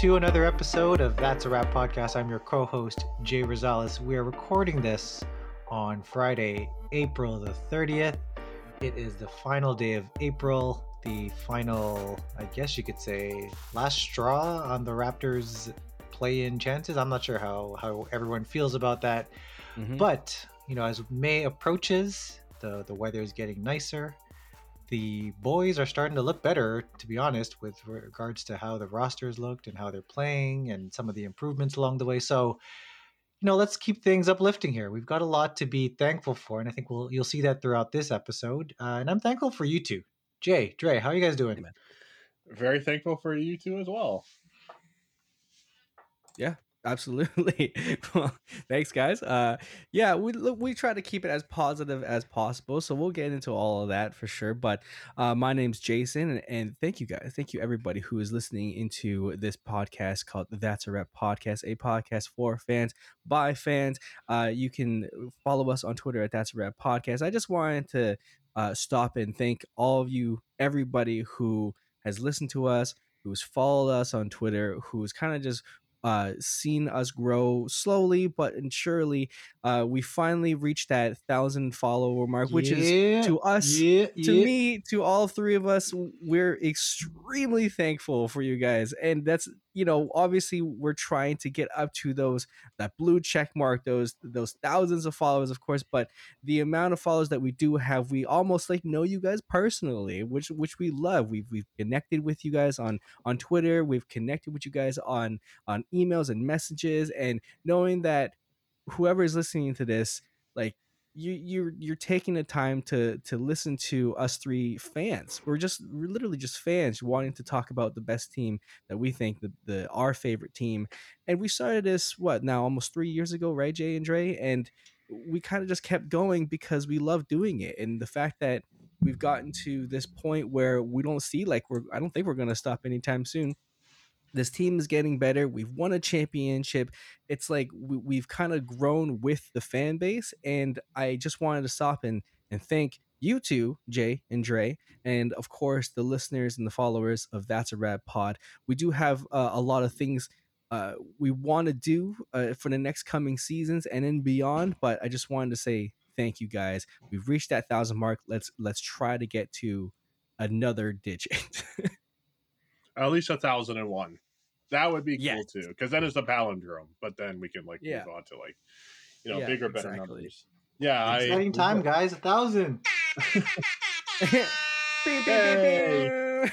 to another episode of That's a Wrap podcast. I'm your co host, Jay Rosales. We are recording this on Friday, April the 30th. It is the final day of April, the final, I guess you could say, last straw on the Raptors play in chances. I'm not sure how, how everyone feels about that. Mm-hmm. But, you know, as May approaches, the, the weather is getting nicer the boys are starting to look better, to be honest, with regards to how the rosters looked and how they're playing and some of the improvements along the way. So, you know, let's keep things uplifting here. We've got a lot to be thankful for, and I think we'll you'll see that throughout this episode. Uh, and I'm thankful for you two, Jay, Dre. How are you guys doing? man? Very thankful for you two as well. Yeah, absolutely. Well, thanks guys. Uh yeah we we try to keep it as positive as possible so we'll get into all of that for sure but uh my name's jason and, and thank you guys. Thank you everybody who is listening into this podcast called that's a wrap podcast a podcast for fans by fans. Uh you can follow us on twitter at that's a wrap podcast. I just wanted to uh stop and thank all of you everybody who has listened to us who's followed us on Twitter, who's kind of just uh, seen us grow slowly but surely. Uh, we finally reached that thousand follower mark, which yeah, is to us, yeah, to yeah. me, to all three of us, we're extremely thankful for you guys, and that's you know, obviously we're trying to get up to those that blue check mark, those those thousands of followers, of course. But the amount of followers that we do have, we almost like know you guys personally, which which we love. We've we've connected with you guys on on Twitter. We've connected with you guys on on emails and messages, and knowing that whoever is listening to this, like you you're you're taking the time to to listen to us three fans. We're just we're literally just fans wanting to talk about the best team that we think the, the our favorite team. And we started this what now almost three years ago, right, Jay and Dre? And we kind of just kept going because we love doing it. And the fact that we've gotten to this point where we don't see like we're I don't think we're gonna stop anytime soon this team is getting better. We've won a championship. It's like we, have kind of grown with the fan base, and I just wanted to stop and and thank you two, Jay and Dre, and of course the listeners and the followers of That's a Wrap Pod. We do have uh, a lot of things uh, we want to do uh, for the next coming seasons and then beyond, but I just wanted to say thank you guys. We've reached that thousand mark. Let's let's try to get to another digit. at least a thousand and one. That would be yes. cool too, because then it's a palindrome. But then we can like yeah. move on to like you know yeah, bigger, better numbers. Yeah, exciting I, time, guys! A thousand. hey,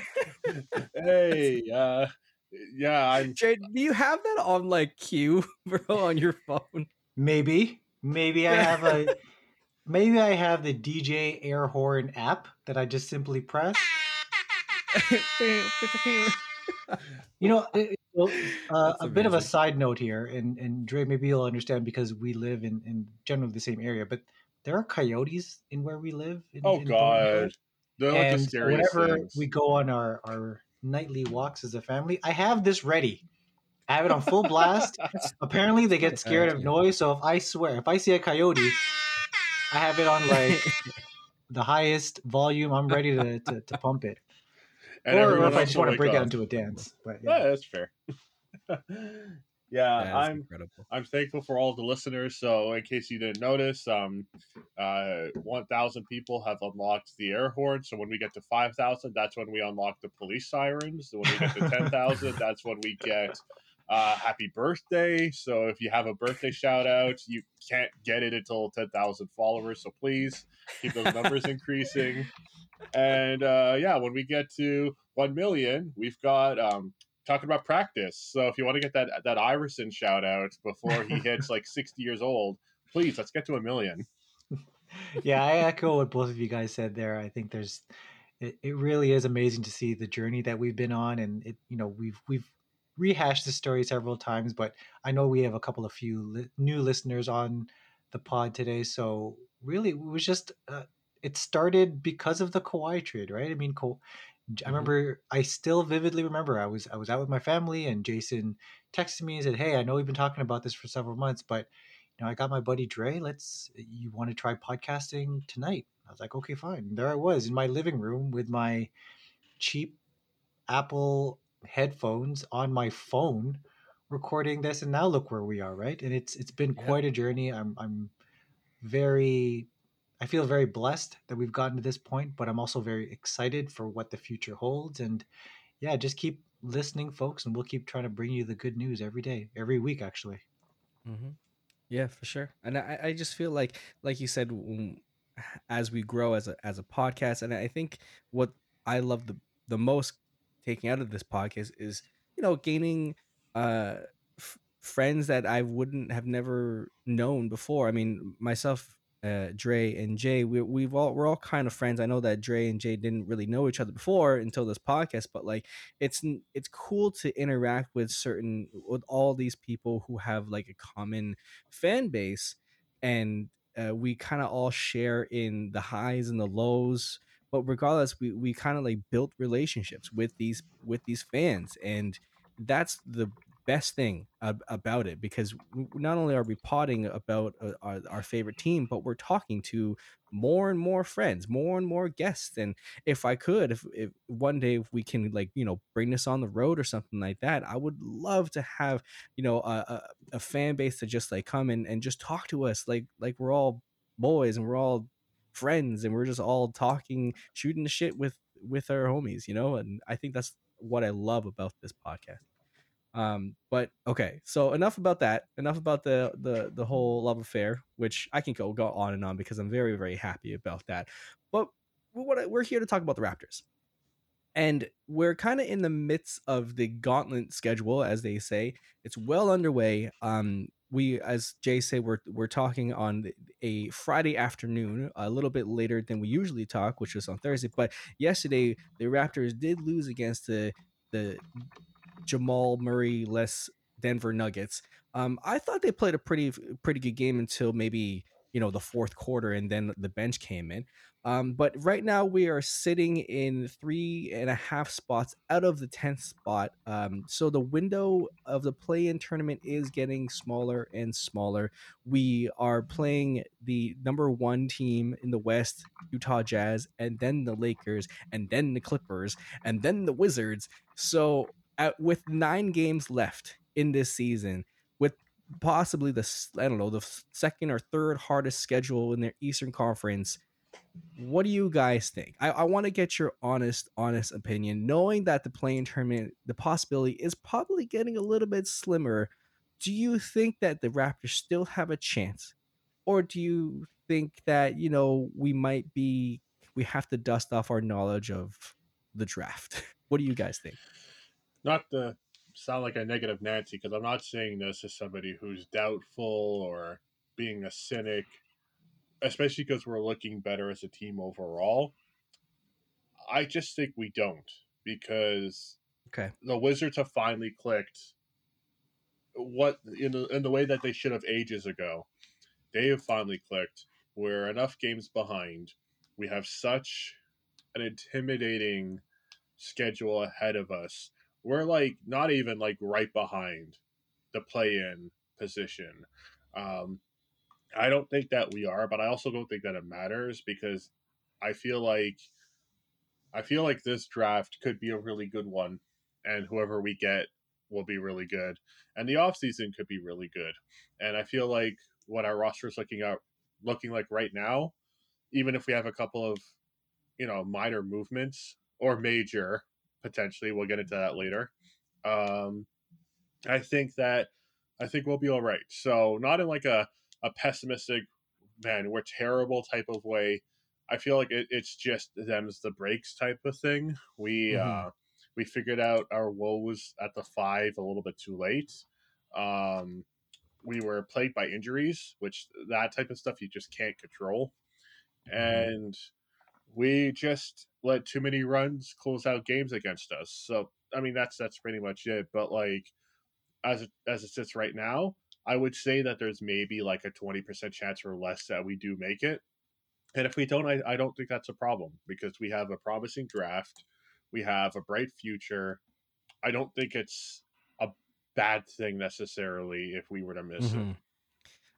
hey, uh, yeah. I'm. Jade, do you have that on like cue, bro, on your phone? Maybe, maybe I have a. maybe I have the DJ air horn app that I just simply press. you know, it, well, uh, a bit of a side note here, and and Dre, maybe you'll understand because we live in in generally the same area, but there are coyotes in where we live. In, oh in God, they're like and the whenever things. we go on our our nightly walks as a family, I have this ready. I have it on full blast. Apparently, they get scared of noise. So if I swear, if I see a coyote, I have it on like the highest volume. I'm ready to, to, to pump it. And or if I just want to break out into a dance. But yeah, yeah that's fair. yeah, I'm incredible. I'm thankful for all the listeners. So, in case you didn't notice, um, uh, 1,000 people have unlocked the air horn. So when we get to 5,000, that's when we unlock the police sirens. So when we get to 10,000, that's when we get uh, happy birthday. So if you have a birthday shout out, you can't get it until 10,000 followers. So please keep those numbers increasing. And uh, yeah, when we get to 1 million, we've got um, talking about practice. So if you want to get that, that Iverson shout out before he hits like 60 years old, please let's get to a million. yeah, I echo what both of you guys said there. I think there's it, it really is amazing to see the journey that we've been on and it you know we've we've rehashed the story several times, but I know we have a couple of few li- new listeners on the pod today. So really, it was just uh, it started because of the Kawhi trade, right? I mean, Ka- I mm-hmm. remember, I still vividly remember I was I was out with my family, and Jason texted me and said, "Hey, I know we've been talking about this for several months, but you know, I got my buddy Dre. Let's you want to try podcasting tonight?" I was like, "Okay, fine." And there I was in my living room with my cheap Apple headphones on my phone recording this and now look where we are right and it's it's been Yeah. quite a journey i'm i'm very i feel very blessed that we've gotten to this point but i'm also very excited for what the future holds and yeah just keep listening folks and we'll keep trying to bring you the good news every day every week actually Mm-hmm. Yeah, for sure. And I, I just feel like, like you said, as we grow as a as a podcast, and I think what I love the the most taking out of this podcast is you know gaining uh f- friends that I wouldn't have never known before. I mean, myself. Uh, Dre and Jay, we, we've all we're all kind of friends. I know that Dre and Jay didn't really know each other before until this podcast, but like it's it's cool to interact with certain with all these people who have like a common fan base and uh, we kind of all share in the highs and the lows but regardless we, we kind of like built relationships with these with these fans and that's the best thing ab- about it because not only are we potting about uh, our, our favorite team but we're talking to more and more friends more and more guests and if i could if, if one day if we can like you know bring this on the road or something like that i would love to have you know a, a, a fan base to just like come and, and just talk to us like like we're all boys and we're all friends and we're just all talking shooting the shit with with our homies you know and i think that's what i love about this podcast. Um but okay so enough about that enough about the the the whole love affair which i can go go on and on because i'm very very happy about that. But what we're here to talk about the raptors. And we're kind of in the midst of the gauntlet schedule as they say. It's well underway. Um we as jay say we're we're talking on a friday afternoon a little bit later than we usually talk which was on thursday but yesterday the raptors did lose against the the jamal murray less denver nuggets. Um i thought they played a pretty pretty good game until maybe you know the fourth quarter and then the bench came in um, but right now we are sitting in three and a half spots out of the 10th spot. Um, so the window of the play in tournament is getting smaller and smaller. We are playing the number one team in the West, Utah Jazz, and then the Lakers, and then the Clippers, and then the Wizards. So at, with nine games left in this season, possibly the I don't know the second or third hardest schedule in their Eastern Conference what do you guys think? I, I want to get your honest, honest opinion, knowing that the play-in tournament, the possibility is probably getting a little bit slimmer. Do you think that the Raptors still have a chance? Or do you think that, you know, we might be, we have to dust off our knowledge of the draft? What do you guys think? not to sound like a negative Nancy, because I'm not saying this as somebody who's doubtful or being a cynic, especially because we're looking better as a team overall. I just think we don't because Okay. the Wizards have finally clicked what in the in the way that they should have ages ago. They have finally clicked. We're enough games behind. We have such an intimidating schedule ahead of us. We're like not even like right behind the play-in position. Um, I don't think that we are, but I also don't think that it matters because I feel like I feel like this draft could be a really good one, and whoever we get will be really good, and the offseason could be really good. And I feel like what our roster is looking at looking like right now, even if we have a couple of you know minor movements or major potentially, we'll get into that later. Um, I think that I think we'll be all right. So not in like a a pessimistic man we're terrible type of way. I feel like it, it's just them's the breaks type of thing. We Mhm. uh, we figured out our woes at the five a little bit too late. Um, we were plagued by injuries, which that type of stuff you just can't control, and we just let too many runs close out games against us. So I mean that's that's pretty much it. But like as it, as it sits right now, I would say that there's maybe like a twenty percent chance or less that we do make it. And if we don't, I, I don't think that's a problem because we have a promising draft, we have a bright future. I don't think it's a bad thing necessarily if we were to miss it. Mhm.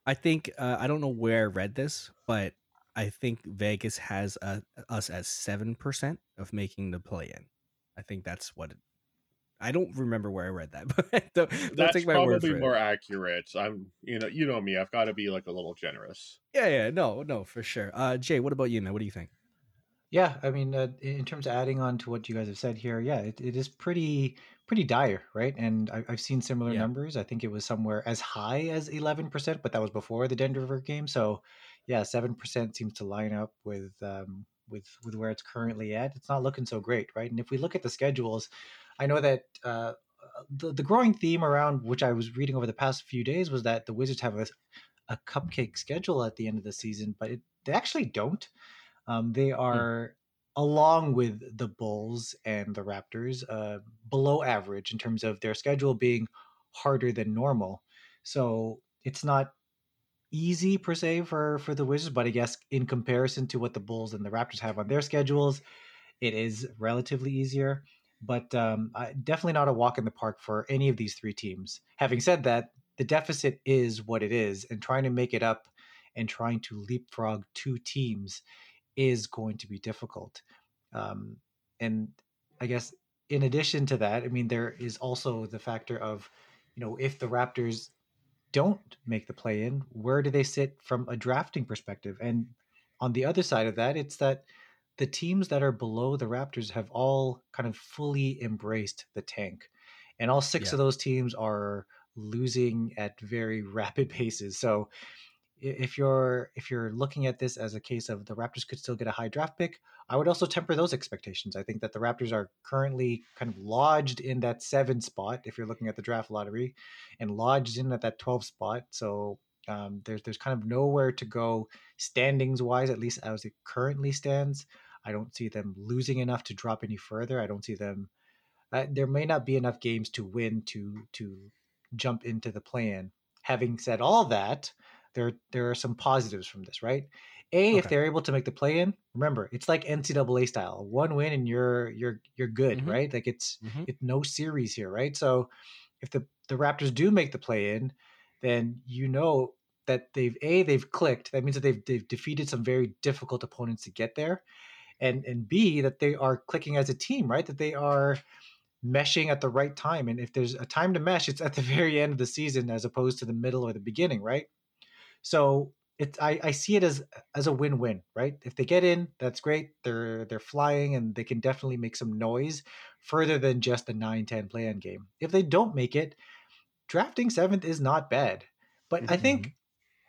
I think uh, I don't know where I read this, but I think Vegas has uh, us as seven percent of making the play in. I think that's what it, I don't remember where I read that, but don't, don't That's take my word probably for more it. accurate. I'm, you know, you know me. I've got to be like a little generous. Yeah, yeah, no, no, for sure. Uh, Jay, what about you, man? What do you think? Yeah, I mean, uh, in terms of adding on to what you guys have said here, yeah, it, it is pretty pretty dire, right? And I, I've seen similar Yeah. numbers. I think it was somewhere as high as eleven percent, but that was before the Denver game. So, yeah, seven percent seems to line up with um, with with where it's currently at. It's not looking so great, right? And if we look at the schedules, I know that uh, the the growing theme around which I was reading over the past few days was that the Wizards have a a cupcake schedule at the end of the season, but it, they actually don't. Um, they are, along with the Bulls and the Raptors, uh, below average in terms of their schedule being harder than normal. So it's not easy per se for for the Wizards, but I guess in comparison to what the Bulls and the Raptors have on their schedules, it is relatively easier. But um, definitely not a walk in the park for any of these three teams. Having said that, the deficit is what it is, and trying to make it up and trying to leapfrog two teams is going to be difficult. Um, and I guess in addition to that, I mean, there is also the factor of, you know, if the Raptors don't make the play in, where do they sit from a drafting perspective? And on the other side of that, it's that the teams that are below the Raptors have all kind of fully embraced the tank. And all six Yeah. of those teams are losing at very rapid paces. So if you're if you're looking at this as a case of the Raptors could still get a high draft pick, I would also temper those expectations. I think that the Raptors are currently kind of lodged in that seven spot if you're looking at the draft lottery, and lodged in at that twelve spot. So um, there's there's kind of nowhere to go standings wise, at least as it currently stands. I don't see them losing enough to drop any further. I don't see them. Uh, there may not be enough games to win to to jump into the play-in. Having said all that, there there are some positives from this, right? A, if they're able to make the play in, remember it's like NCAA style, one win and you're you're you're good, Mhm. right? Like it's Mhm. it's no series here, right? So if the the Raptors do make the play in, then you know that they've a they've clicked. That means that they've they've defeated some very difficult opponents to get there, and and b that they are clicking as a team, right? That they are meshing at the right time. And if there's a time to mesh, it's at the very end of the season as opposed to the middle or the beginning, right? So it's I, I see it as as a win-win, right? If they get in, that's great. They're they're flying and they can definitely make some noise further than just a 9-10 play-in game. If they don't make it, drafting seventh is not bad. But I think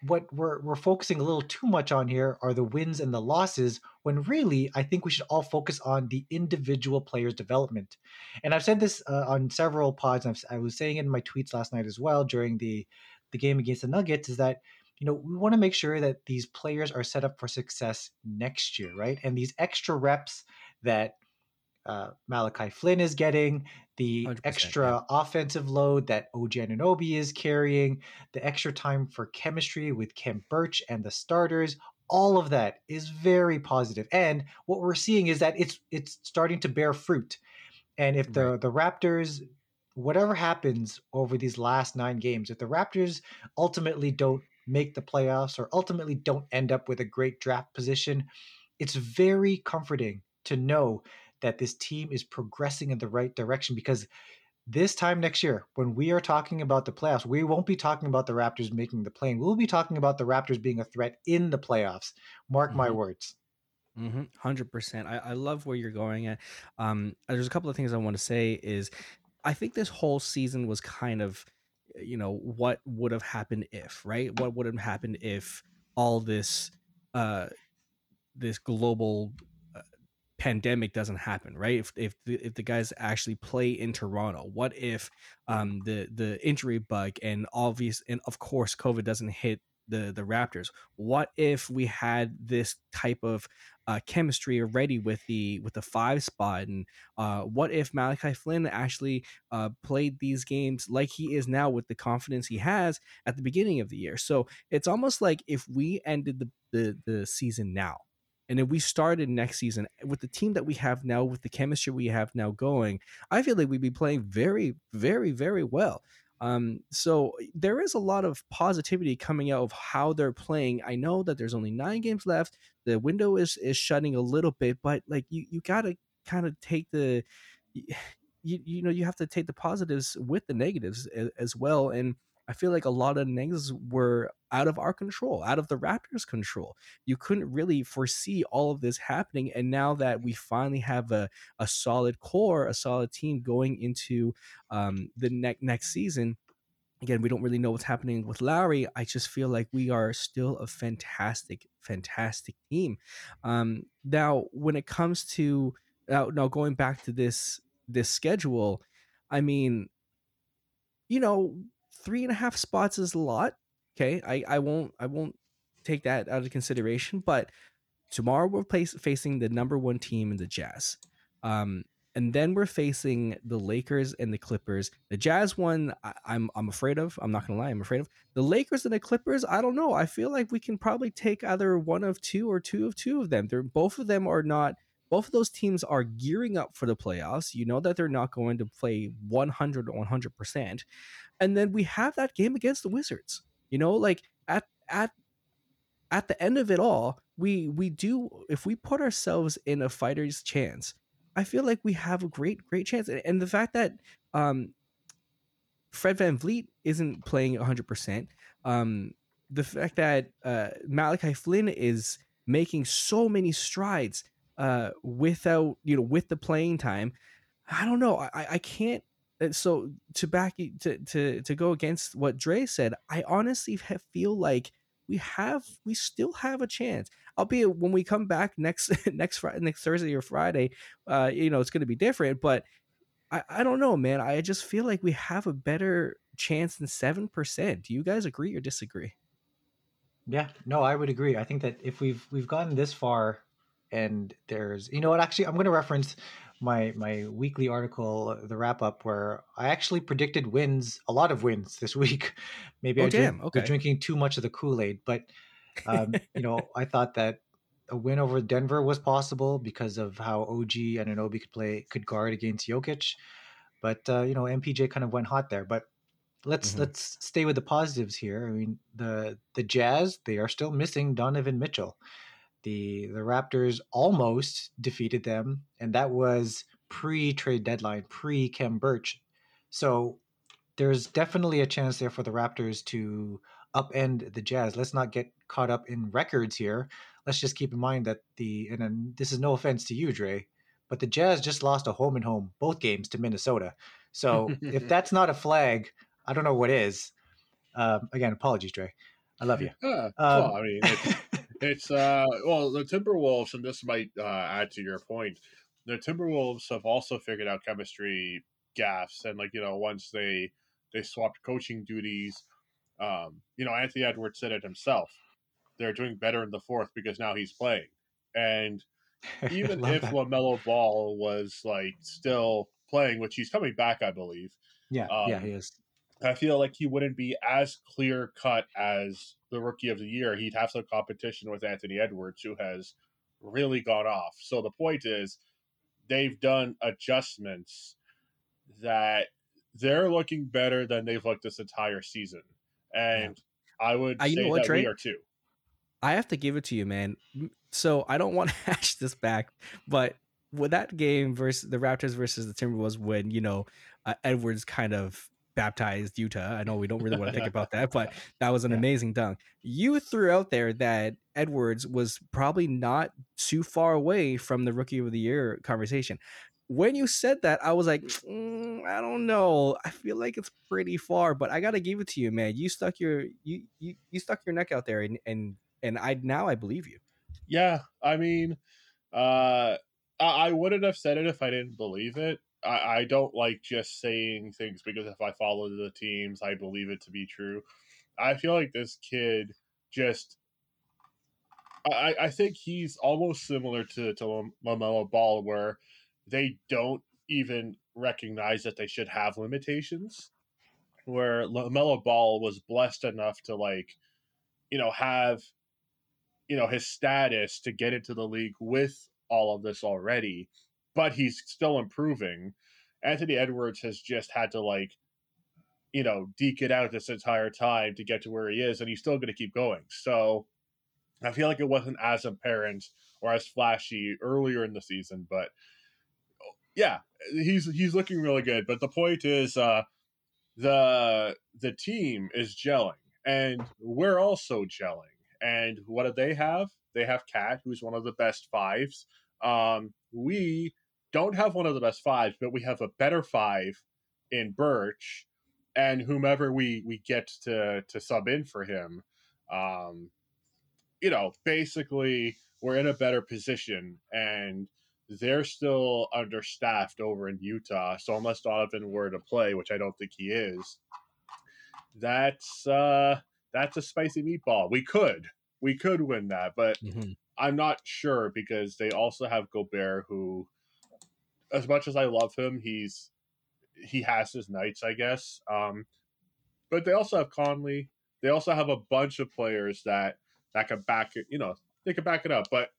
what we're we're focusing a little too much on here are the wins and the losses when really I think we should all focus on the individual players development. And I've said this uh, on several pods. And I've, I was saying it in my tweets last night as well during the the game against the Nuggets is that you know we want to make sure that these players are set up for success next year, right? And these extra reps that uh, Malachi Flynn is getting, the 100%, extra offensive load that OG Anunoby is carrying, the extra time for chemistry with Khem Birch and the starters, all of that is very positive. And what we're seeing is that it's it's starting to bear fruit. And if the the Raptors, whatever happens over these last nine games, if the Raptors ultimately don't make the playoffs or ultimately don't end up with a great draft position, it's very comforting to know that this team is progressing in the right direction because this time next year, when we are talking about the playoffs, we won't be talking about the Raptors making the play-in. We'll be talking about the Raptors being a threat in the playoffs. Mark my Mhm. words. Mm-hmm. Hundred percent. I, I love where you're going at. Um, there's a couple of things I want to say. Is I think this whole season was kind of, you know, what would have happened if, right? What would have happened if all this, uh, this global uh, pandemic doesn't happen, right? If if the, if the guys actually play in Toronto, what if um the the injury bug and obvious and of course COVID doesn't hit the the Raptors? What if we had this type of uh, chemistry already with the with the five spot? And uh, what if Malachi Flynn actually uh, played these games like he is now with the confidence he has at the beginning of the year? So it's almost like if we ended the the, the season now and if we started next season with the team that we have now with the chemistry we have now going I feel like we'd be playing very very very well um, so there is a lot of positivity coming out of how they're playing. I know that there's only nine games left. The window is is shutting a little bit, but like you you gotta kind of take the you, you know you have to take the positives with the negatives as, as well and I feel like a lot of negatives were out of our control, out of the Raptors' control. You couldn't really foresee all of this happening. And now that we finally have a, a solid core, a solid team going into um, the ne- next season, again, we don't really know what's happening with Lowry. I just feel like we are still a fantastic, fantastic team. Um, now, when it comes to now, now going back to this this schedule, I mean, you know, three and a half spots is a lot. Okay, I I won't I won't take that out of consideration. But tomorrow we're place, facing the number one team in the Jazz. Um, and then we're facing the Lakers and the Clippers. The Jazz one, I, I'm I'm afraid of. I'm not gonna lie, I'm afraid of. The Lakers and the Clippers, I don't know. I feel like we can probably take either one of two or two of two of them. They're both of them are not. Both of those teams are gearing up for the playoffs. You know that they're not going to play 100 100%. And then we have that game against the Wizards. You know, like at at at the end of it all, we we do if we put ourselves in a fighter's chance I feel like we have a great, great chance. And the fact that um, Fred VanVleet isn't playing 100%, um, the fact that uh, Malachi Flynn is making so many strides uh, without, you know, with the playing time, I don't know. I, I can't. Uh, so to back to, to to go against what Dre said, I honestly feel like we have we still have a chance albeit when we come back next next Friday, next Thursday or Friday, uh, you know, it's going to be different. But I, I don't know, man. I just feel like we have a better chance than seven percent. Do you guys agree or disagree? Yeah, no, I would agree. I think that if we've we've gotten this far, and there's, you know what? Actually, I'm going to reference my my weekly article, the wrap up, where I actually predicted wins, a lot of wins this week. Maybe oh, I damn, drink, okay. drinking too much of the Kool Aid, but um, you know, I thought that a win over Denver was possible because of how OG and Anunoby could play, could guard against Jokic. But uh, you know, MPJ kind of went hot there. But let's mm-hmm. let's stay with the positives here. I mean, the the Jazz they are still missing Donovan Mitchell. The the Raptors almost defeated them, and that was pre trade deadline, pre-Khem Birch. So there's definitely a chance there for the Raptors to upend the Jazz. Let's not get caught up in records here. Let's just keep in mind that the and this is no offense to you, Dre, but the Jazz just lost a home and home both games to Minnesota. So if that's not a flag, I don't know what is. Um, again, apologies, Dre. I love you. Uh, um, well, I mean, it's, uh, well, the Timberwolves, and this might uh, add to your point. The Timberwolves have also figured out chemistry gaffs, and like you know, once they they swapped coaching duties, um, you know, Anthony Edwards said it himself. They're doing better in the fourth because now he's playing. And even if that. LaMelo Ball was like still playing, which he's coming back, I believe. Yeah, um, yeah, he is. I feel like he wouldn't be as clear cut as the rookie of the year. He'd have some competition with Anthony Edwards, who has really gone off. So the point is, they've done adjustments that they're looking better than they've looked this entire season and yeah. I would uh, say what, that Trey? we are too. I have to give it to you, man. So I don't want to hash this back, but with that game versus the Raptors versus the Timberwolves, when you know uh, Edwards kind of baptized Yuta. I know we don't really want to think about that, but that was an yeah. amazing dunk. You threw out there that Edwards was probably not too far away from the Rookie of the Year conversation when you said that, I was like, mm, I don't know. I feel like it's pretty far, but I gotta give it to you, man. You stuck your you you, you stuck your neck out there, and and and I now I believe you. Yeah, I mean, uh, I, I wouldn't have said it if I didn't believe it. I, I don't like just saying things because if I follow the teams, I believe it to be true. I feel like this kid just I, I think he's almost similar to to LaMelo Ball, where they don't even recognize that they should have limitations. Where LaMelo Ball was blessed enough to like, you know, have, you know, his status to get into the league with all of this already, but he's still improving. Anthony Edwards has just had to like, you know, deke it out this entire time to get to where he is, and he's still going to keep going. So I feel like it wasn't as apparent or as flashy earlier in the season, but yeah, he's he's looking really good. But the point is, uh, the the team is gelling, and we're also gelling. And what do they have? They have KAT, who's one of the best fives. Um, we don't have one of the best fives, but we have a better five in Birch, and whomever we we get to to sub in for him. Um, you know, basically, we're in a better position, and they're still understaffed over in Utah. So unless Donovan were to play, which I don't think he is, that's uh that's a spicy meatball. We could. We could win that, but mm-hmm. I'm not sure because they also have Gobert who as much as I love him, he's he has his nights, I guess. Um but they also have Conley. They also have a bunch of players that that can back it, you know, they can back it up. But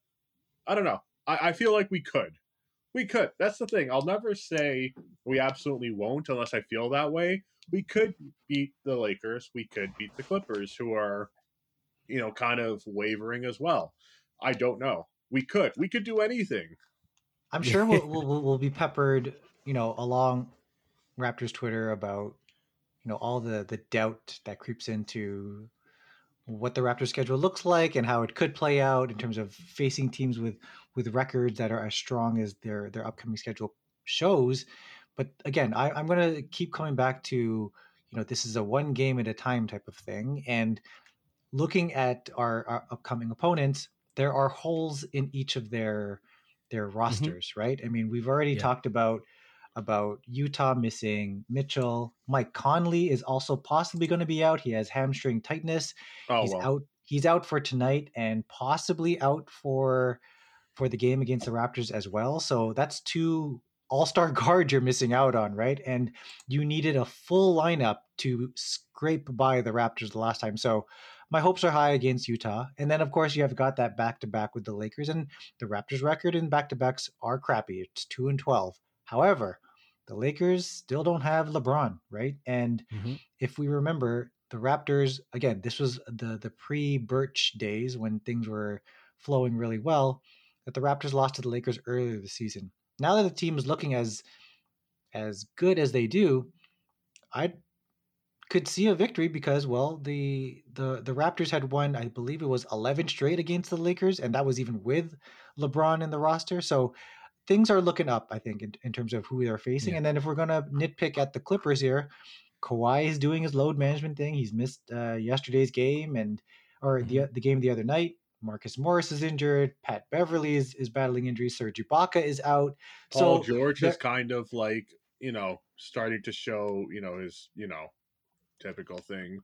I don't know. I, I feel like we could. We could. That's the thing. I'll never say we absolutely won't unless I feel that way. We could beat the Lakers. We could beat the Clippers, who are, you know, kind of wavering as well. I don't know. We could. We could do anything. I'm sure we'll, we'll, we'll be peppered, you know, along Raptors Twitter about, you know, all the the doubt that creeps into what the Raptors schedule looks like and how it could play out in terms of facing teams with with records that are as strong as their their upcoming schedule shows. But again, I, I'm going to keep coming back to you know this is a one game at a time type of thing, and looking at our, our upcoming opponents, there are holes in each of their their mm-hmm. rosters, mm-hmm. right? I mean, we've already yeah. talked about about Utah missing Mitchell. Mike Conley is also possibly going to be out. He has hamstring tightness. Oh, he's out. He's out for tonight and possibly out for for the game against the Raptors as well. So that's two all-star guards you're missing out on, right? And you needed a full lineup to scrape by the Raptors the last time. So my hopes are high against Utah. And then of course you have got that back-to-back with the Lakers and the Raptors record in back-to-backs are crappy. It's 2 and 12. However, the Lakers still don't have LeBron, right? And mm-hmm. if we remember, the Raptors again, this was the the pre-Birch days when things were flowing really well that the Raptors lost to the Lakers earlier this season. Now that the team is looking as as good as they do, I could see a victory because well, the the the Raptors had won, I believe it was 11 straight against the Lakers, and that was even with LeBron in the roster. So things are looking up, I think, in, in terms of who they're facing. Yeah. And then if we're gonna nitpick at the Clippers here, Kawhi is doing his load management thing. He's missed uh, yesterday's game and or mm-hmm. the the game the other night. Marcus Morris is injured. Pat Beverly is, is battling injuries. Serge Ibaka is out. Paul so George is kind of like, you know, starting to show, you know, his, you know, typical thing.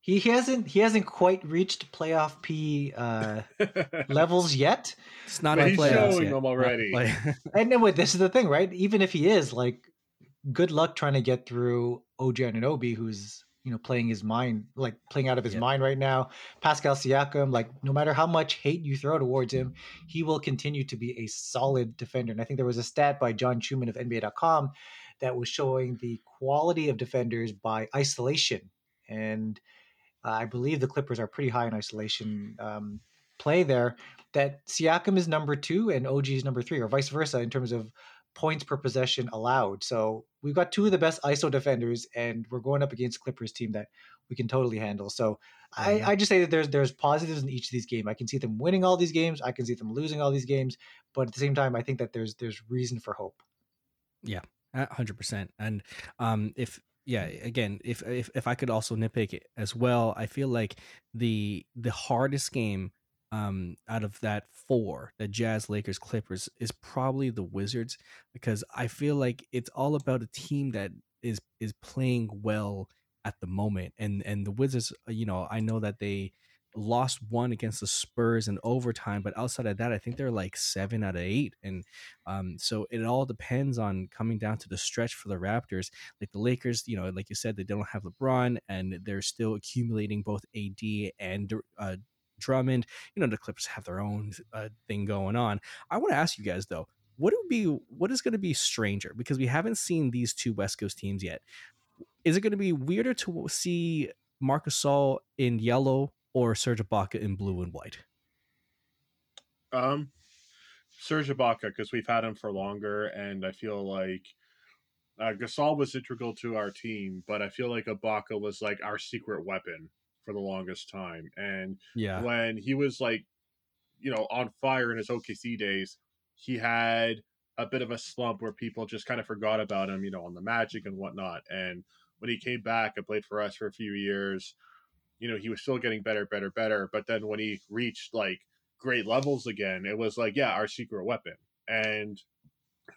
He hasn't he hasn't quite reached playoff P uh, levels yet. It's not but he's showing yet. them already. and then this is the thing, right? Even if he is, like, good luck trying to get through OG Anunoby, who's you know playing his mind like playing out of his yeah. mind right now pascal siakam like no matter how much hate you throw towards him he will continue to be a solid defender and i think there was a stat by john schuhmann of nba.com that was showing the quality of defenders by isolation and uh, i believe the clippers are pretty high in isolation um, play there that siakam is number two and og is number three or vice versa in terms of points per possession allowed. So we've got two of the best ISO defenders, and we're going up against Clippers team that we can totally handle. So I, I just say that there's there's positives in each of these games. I can see them winning all these games. I can see them losing all these games. But at the same time, I think that there's there's reason for hope. Yeah, hundred percent. And um, if yeah, again, if if if I could also nitpick it as well, I feel like the the hardest game um, out of that four, the Jazz, Lakers, Clippers, is probably the Wizards because I feel like it's all about a team that is is playing well at the moment, and and the Wizards, uh, you know, I know that they lost one against the Spurs in overtime, but outside of that, I think they're like seven out of eight, and um, so it all depends on coming down to the stretch for the Raptors. Like the Lakers, you know, like you said, they don't have LeBron, and they're still accumulating both AD and uh, Drummond. You know, the Clippers have their own uh, thing going on. I want to ask you guys though, what would be what is going to be stranger because we haven't seen these two West Coast teams yet. Is it going to be weirder to see Marcus Gasol in yellow or Serge Ibaka in blue and white? Um, Serge Ibaka because we've had him for longer, and I feel like uh, Gasol was integral to our team, but I feel like Ibaka was like our secret weapon for the longest time. And Yeah. when he was like, you know, on fire in his OKC days, he had a bit of a slump where people just kind of forgot about him, you know, on the Magic and whatnot. And when he came back and played for us for a few years, you know, he was still getting better, better, better. But then when he reached like great levels again, it was like, yeah, our secret weapon. And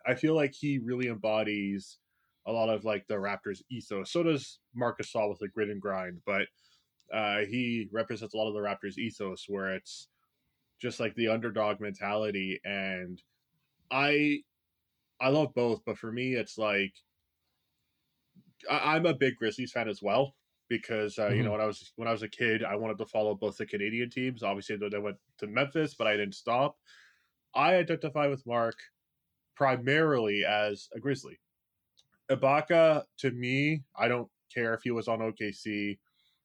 I feel like he really embodies a lot of like the Raptors ethos. So does Marc Gasol with the grit and grind, but uh, he represents a lot of the Raptors ethos where it's just like the underdog mentality. And I, I love both, but for me, it's like I, I'm a big Grizzlies fan as well because uh, you know when I was when I was a kid, I wanted to follow both the Canadian teams. Obviously, they went to Memphis, but I didn't stop. I identify with Mark primarily as a Grizzly. Ibaka, to me, I don't care if he was on OKC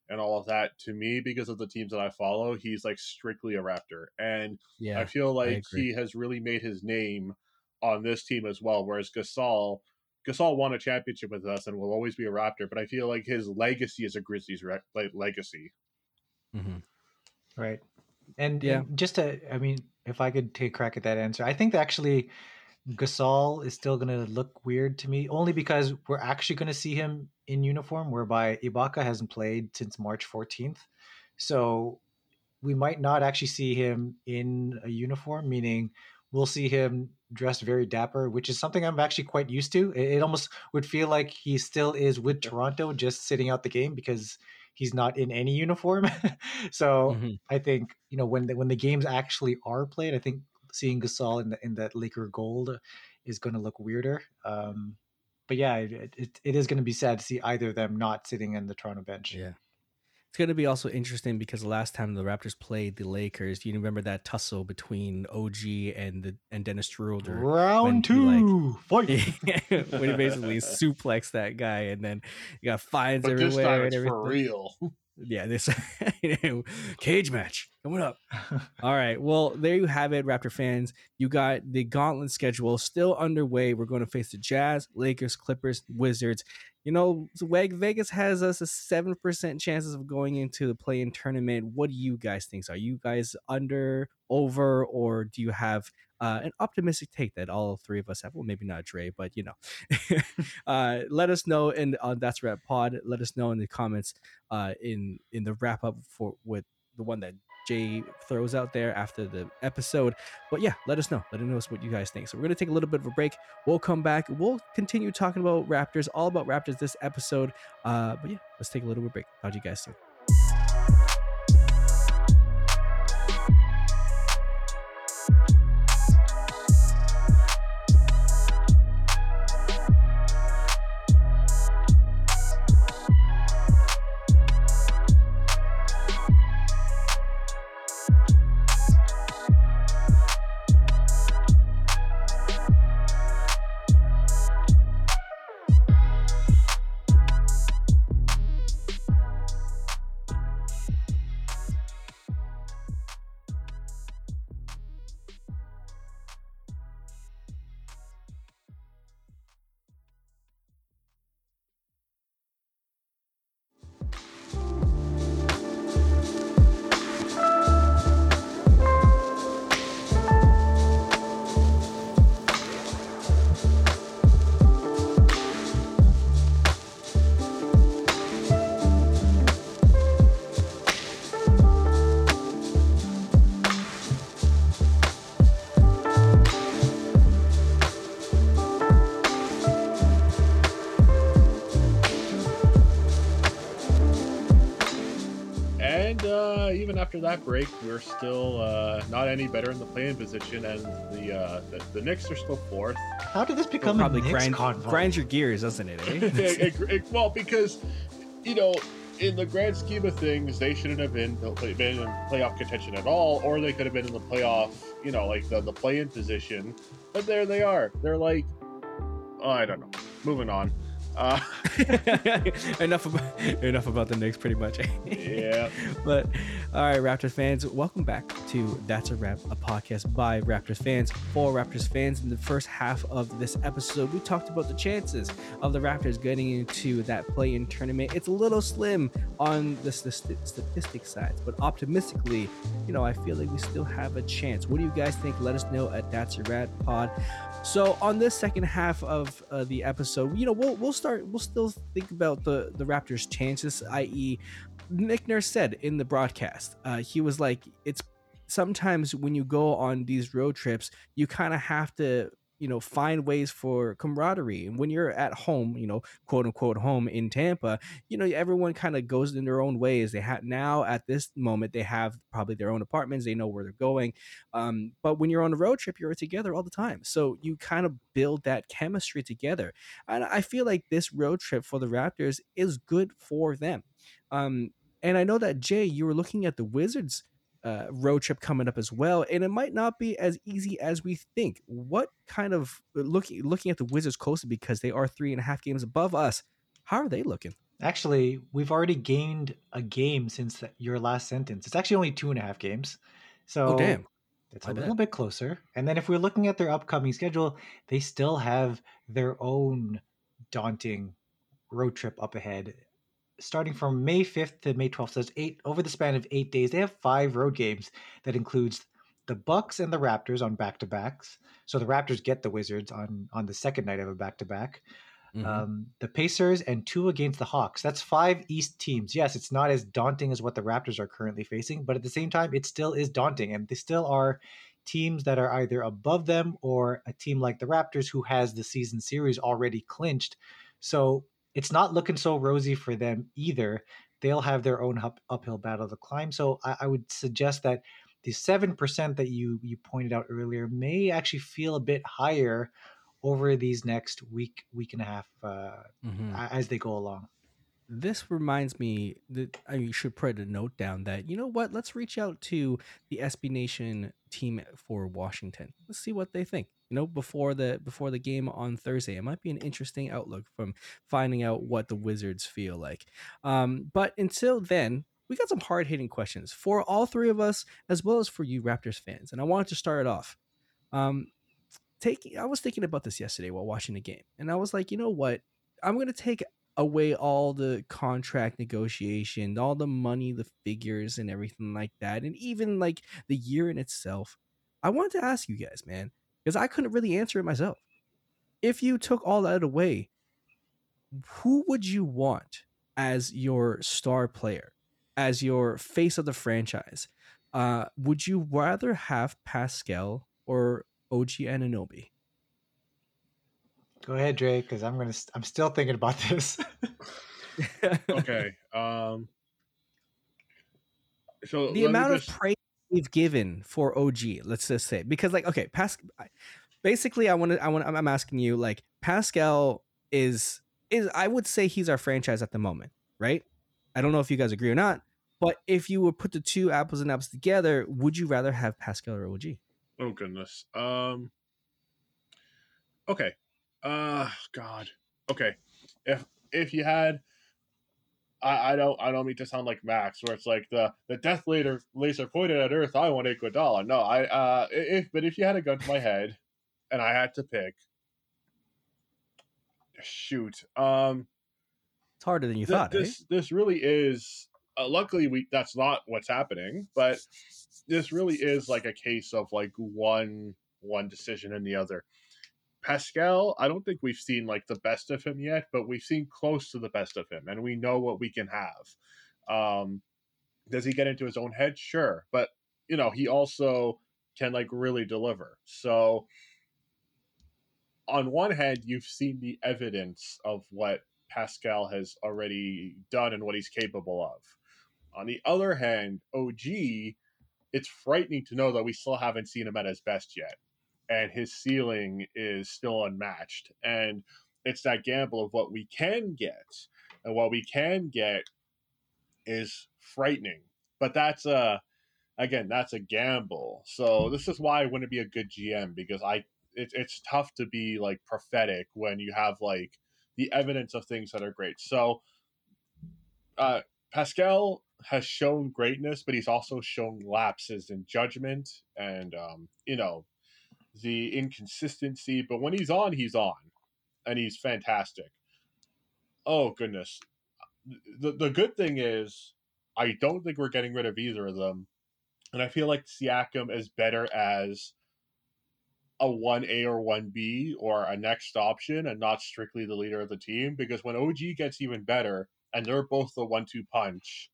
and all of that. To me, because of the teams that I follow, he's like strictly a Raptor, and Yeah. I feel like agree. he has really made his name on this team as well. Whereas Gasol, Gasol won a championship with us and will always be a Raptor, but I feel like his legacy is a Grizzlies re- like, legacy. Mhm. Right. And, Yeah. and just to, I mean, if I could take a crack at that answer, I think that actually Gasol is still going to look weird to me, only because we're actually going to see him in uniform, whereby Ibaka hasn't played since March 14th. So we might not actually see him in a uniform, meaning we'll see him dressed very dapper, which is something I'm actually quite used to. It, it almost would feel like he still is with Toronto, just sitting out the game because he's not in any uniform. so Mhm. I think you know when the, when the games actually are played, I think seeing Gasol in the, in that Laker gold is going to look weirder. Um, but yeah, it, it, it is going to be sad to see either of them not sitting in the Toronto bench. Yeah. It's going to be also interesting because the last time the Raptors played the Lakers, you remember that tussle between OG and the and Dennis Schroeder Round he, like- two, fight. when he basically suplexed that guy and then you got fines But this everywhere time and everything. for real. Yeah, this cage match coming up. All right. Well, there you have it, Raptor fans. You got the gauntlet schedule still underway. We're going to face the Jazz, Lakers, Clippers, Wizards. You know, Vegas has us a 7% chances of going into the play in tournament. What do you guys think? Are you guys under, over, or do you have uh, an optimistic take that all three of us have? Well, maybe not Dre, but you know. uh, let us know in on That's Wrap Pod. Let us know in the comments uh, in in the wrap up for with the one that Jay throws out there after the episode. But yeah, let us know. Let us know what you guys think. So we're gonna take a little bit of a break. We'll come back. We'll continue talking about Raptors, all about Raptors this episode. Uh, but yeah, let's take a little bit of a break. Talk to you guys soon. After that break, we're still uh, not any better in the play-in position, and the, uh, the the Knicks are still fourth. How did this become Probably a Knicks grind, grind your gears, doesn't it? It- Eh? it- it- well, because you know, in the grand scheme of things, they shouldn't have been been in playoff contention at all, or they could have been in the playoff, you know, like the the play-in position. But there they are. They're like, oh, I don't know. Moving on. Uh, enough about enough about the Knicks, pretty much. yeah. But all right, Raptors fans, welcome back to That's a Wrap, a podcast by Raptors fans for Raptors fans. In the first half of this episode, we talked about the chances of the Raptors getting into that play-in tournament. It's a little slim on the st- statistic side, but optimistically, you know, I feel like we still have a chance. What do you guys think? Let us know at That's a Wrap Pod. So on this second half of uh, the episode, you know, we'll we'll start. We'll still think about the the Raptors' chances, i.e., Nick Nurse said in the broadcast. Uh, he was like, "It's sometimes when you go on these road trips, you kind of have to." You know, find ways for camaraderie. And when you're at home, you know, quote unquote home in Tampa, you know, everyone kind of goes in their own ways. They have now at this moment, they have probably their own apartments. They know where they're going. Um, but when you're on a road trip, you're together all the time. So you kind of build that chemistry together. And I feel like this road trip for the Raptors is good for them. Um, and I know that Jay, you were looking at the Wizards uh, road trip coming up as well, and it might not be as easy as we think. What kind of looking looking at the Wizards closely because they are three and a half games above us? How are they looking? Actually, we've already gained a game since your last sentence. It's actually only two and a half games. So oh damn, it's I a bet. little bit closer. And then if we're looking at their upcoming schedule, they still have their own daunting road trip up ahead. Starting from May 5th to May 12th, so it's eight over the span of eight days. They have five road games that includes the Bucks and the Raptors on back to backs. So the Raptors get the Wizards on on the second night of a back to back. The Pacers and two against the Hawks. That's five East teams. Yes, it's not as daunting as what the Raptors are currently facing, but at the same time, it still is daunting, and they still are teams that are either above them or a team like the Raptors who has the season series already clinched. So it's not looking so rosy for them either. They'll have their own up, uphill battle to climb. So I, I would suggest that the seven percent that you you pointed out earlier may actually feel a bit higher over these next week week and a half uh, Mhm. as they go along. this reminds me that I should put a note down that you know what, let's reach out to the SB Nation team for Washington. Let's see what they think. Know, before the before the game on Thursday, it might be an interesting outlook from finding out what the Wizards feel like. Um, but until then, we got some hard hitting questions for all three of us, as well as for you Raptors fans. And I wanted to start it off. Um, taking, I was thinking about this yesterday while watching the game, and I was like, you know what, I'm gonna take away all the contract negotiation, all the money, the figures, and everything like that, and even like the year in itself. I wanted to ask you guys, man, because I couldn't really answer it myself. If you took all that away, who would you want as your star player, as your face of the franchise? Uh, would you rather have Pascal or OG Anunoby? Go ahead, Dre, because I'm gonna. st- I'm still thinking about this. Okay. Um. So the let me amount of praise we've given for OG, let's just say, because like, okay, Pas- basically, I want to, I want, I'm asking you, like, Pascal is is I would say he's our franchise at the moment, right? I don't know if you guys agree or not, but if you would put the two apples and apples together, would you rather have Pascal or OG? Oh goodness. Um. Okay. Uh. God. Okay. If if you had, I I don't I don't mean to sound like Max, where it's like the the death laser laser pointed at Earth. I want Iguodala. No, I uh if but if you had a gun to my head, and I had to pick, shoot. Um. It's harder than you Th- thought, eh? this this really is uh, luckily we that's not what's happening but this really is like a case of like one one decision and the other pascal i don't think we've seen like the best of him yet but we've seen close to the best of him and we know what we can have um does he get into his own head sure but you know he also can like really deliver so on one hand you've seen the evidence of what Pascal has already done and what he's capable of. On the other hand, OG, it's frightening to know that we still haven't seen him at his best yet. And his ceiling is still unmatched. And it's that gamble of what we can get. And what we can get is frightening. But that's a again, that's a gamble. So this is why I wouldn't be a good GM because I it, it's tough to be like prophetic when you have like the evidence of things that are great. So, uh, Pascal has shown greatness, but he's also shown lapses in judgment and um, you know the inconsistency. But when he's on, he's on, and he's fantastic. Oh goodness, the the good thing is I don't think we're getting rid of either of them, and I feel like Siakam is better as a 1A or 1B or a next option and not strictly the leader of the team because when OG gets even better and they're both the one two punch,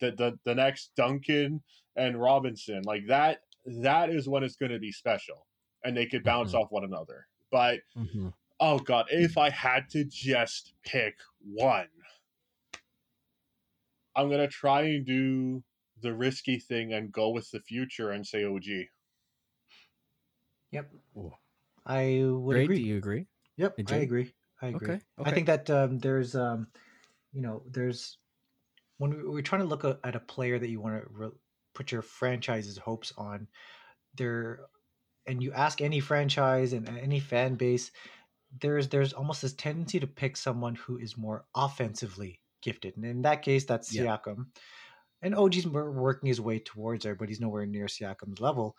the, the the next Duncan and Robinson, like that that is when it's gonna be special. And they could bounce Mhm. off one another. But Mm-hmm. oh god, if I had to just pick one, I'm gonna try and do the risky thing and go with the future and say OG. Yep. Ooh. I would Great. agree. Do you agree? Yep, Did I agree. I agree. Okay. I think that um, there's, um, you know, there's when we- we're trying to look at a player that you want to re- put your franchise's hopes on, there, and you ask any franchise and any fan base, there's there's almost this tendency to pick someone who is more offensively gifted, and in that case, that's Yeah. Siakam. And OG's working his way towards there, but he's nowhere near Siakam's level.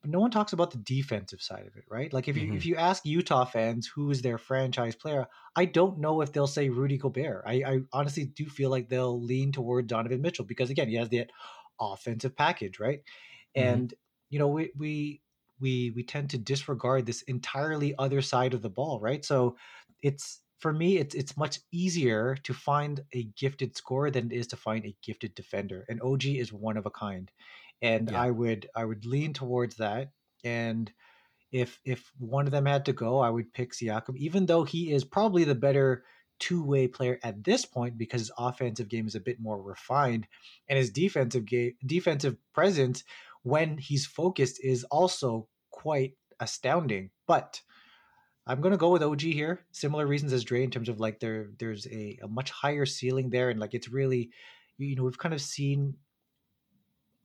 But no one talks about the defensive side of it, right? Like if you Mhm. if you ask Utah fans who is their franchise player, I don't know if they'll say Rudy Gobert. I, I honestly do feel like they'll lean toward Donovan Mitchell because again, he has that offensive package, right? Mhm. And you know, we we we we tend to disregard this entirely other side of the ball, right? So it's for me, it's it's much easier to find a gifted scorer than it is to find a gifted defender. And OG is one of a kind. And Yeah. I would I would lean towards that. And if if one of them had to go, I would pick Siakam, even though he is probably the better two-way player at this point because his offensive game is a bit more refined and his defensive game defensive presence when he's focused is also quite astounding. But I'm gonna go with OG here. Similar reasons as Dre in terms of like there there's a, a much higher ceiling there and like it's really you know we've kind of seen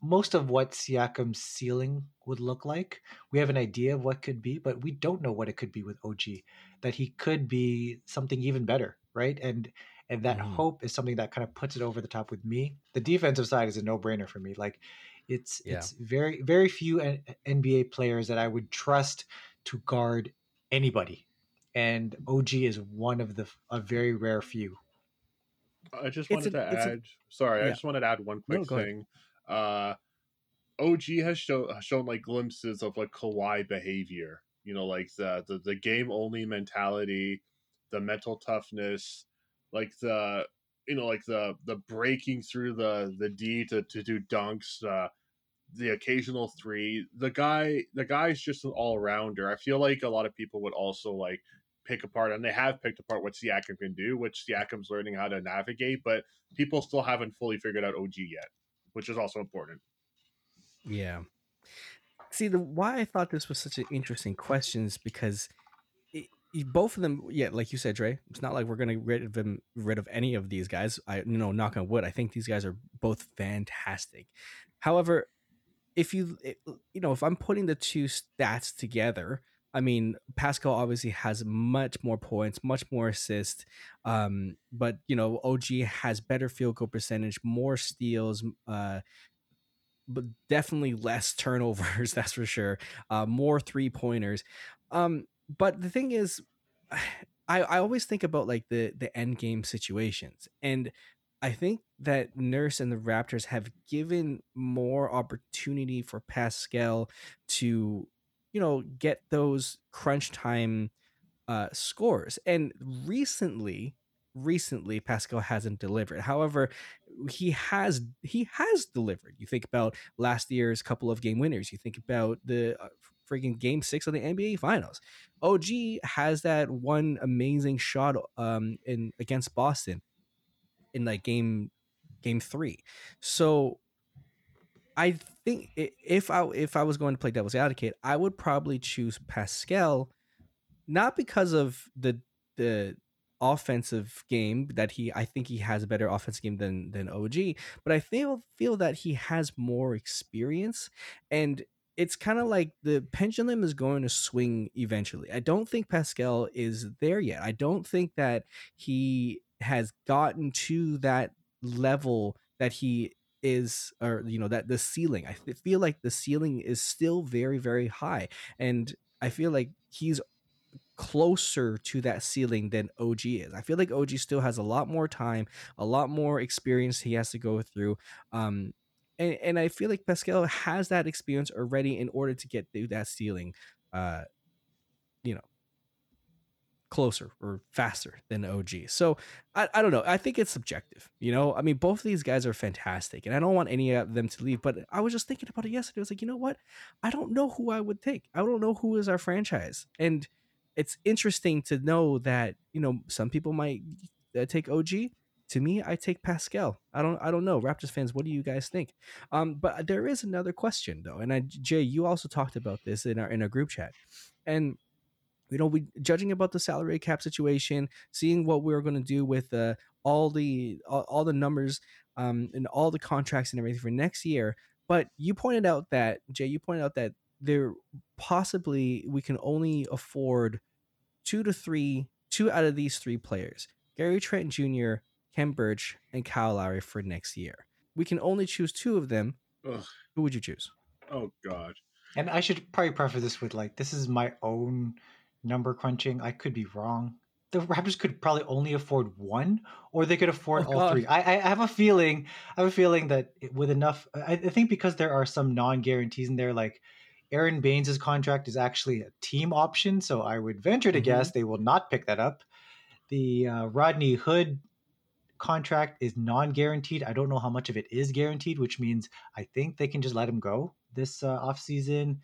most of what Siakam's ceiling would look like. We have an idea of what could be, but we don't know what it could be with OG. That he could be something even better, right? And and that Mhm. hope is something that kind of puts it over the top with me. The defensive side is a no-brainer for me. Like it's Yeah. it's very very few NBA players that I would trust to guard anybody. And OG is one of the a very rare few. I just wanted a- to it's a- add. sorry, I just wanted to add one quick No, thing. Uh, OG has show, shown like glimpses of like Kawhi behavior. You know, like the the, the game only mentality, the mental toughness, like the you know like the the breaking through the the D to to do dunks. Uh, the occasional three. The guy, the guy's just an all rounder. I feel like a lot of people would also like pick apart, and they have picked apart what Siakam can do, which Siakam's learning how to navigate, but people still haven't fully figured out OG yet, which is also important. Yeah. See, the why I thought this was such an interesting question is because it, both of them, yeah, like you said, Dre. It's not like we're gonna rid of them, rid of any of these guys. I, you know, knock on wood. I think these guys are both fantastic. However, if you, you know, if I'm putting the two stats together, I mean, Pascal obviously has much more points, much more assists. Um, but you know, OG has better field goal percentage, more steals, uh, but definitely less turnovers. That's for sure. Uh, more three pointers. Um, but the thing is, I, I always think about like the the end game situations, and I think that Nurse and the Raptors have given more opportunity for Pascal to, you know, get those crunch time uh, scores. And recently, recently Pascal hasn't delivered. However, he has he has delivered. You think about last year's couple of game winners. You think about the uh, freaking game six of the NBA Finals. OG has that one amazing shot um in against Boston in like game game three. So I think if I if I was going to play devil's advocate, I would probably choose Pascal, not because of the the offensive game that he I think he has a better offensive game than than OG, but I feel feel that he has more experience and it's kind of like the pendulum is going to swing eventually. I don't think Pascal is there yet. I don't think that he has gotten to that level that he is or you know that the ceiling. I feel like the ceiling is still very very high and i feel like he's closer to that ceiling than og is. I feel like og still has a lot more time a lot more experience he has to go through um and, and i feel like pascal has that experience already in order to get through that ceiling uh you know closer or faster than OG. So I, I don't know. I think it's subjective. You know, I mean, both of these guys are fantastic, and I don't want any of them to leave. But I was just thinking about it yesterday. I was like, you know what? I don't know who I would take. I don't know who is our franchise, and it's interesting to know that you know some people might uh, take OG. To me, I take Pascal. I don't. I don't know, Raptors fans. What do you guys think? Um, but there is another question though, and I, Jay, you also talked about this in our in our group chat, and you know, we judging about the salary cap situation, seeing what we are going to do with uh, all the all, all the numbers um, and all the contracts and everything for next year. But you pointed out that Jay, you pointed out that there possibly we can only afford two to three, two out of these three players: Gary Trent Jr., Khem Birch, and Kyle Lowry for next year. We can only choose two of them. Ugh. Who would you choose? Oh God. And I should probably preface this with like this is my own number crunching. I could be wrong. The Raptors could probably only afford one, or they could afford oh, all God. three. I, I have a feeling. I have a feeling that with enough, I, I think because there are some non-guarantees in there, like Aaron Baynes' contract is actually a team option, so I would venture to mm-hmm. guess they will not pick that up. The uh, Rodney Hood contract is non-guaranteed. I don't know how much of it is guaranteed, which means I think they can just let him go this uh, offseason.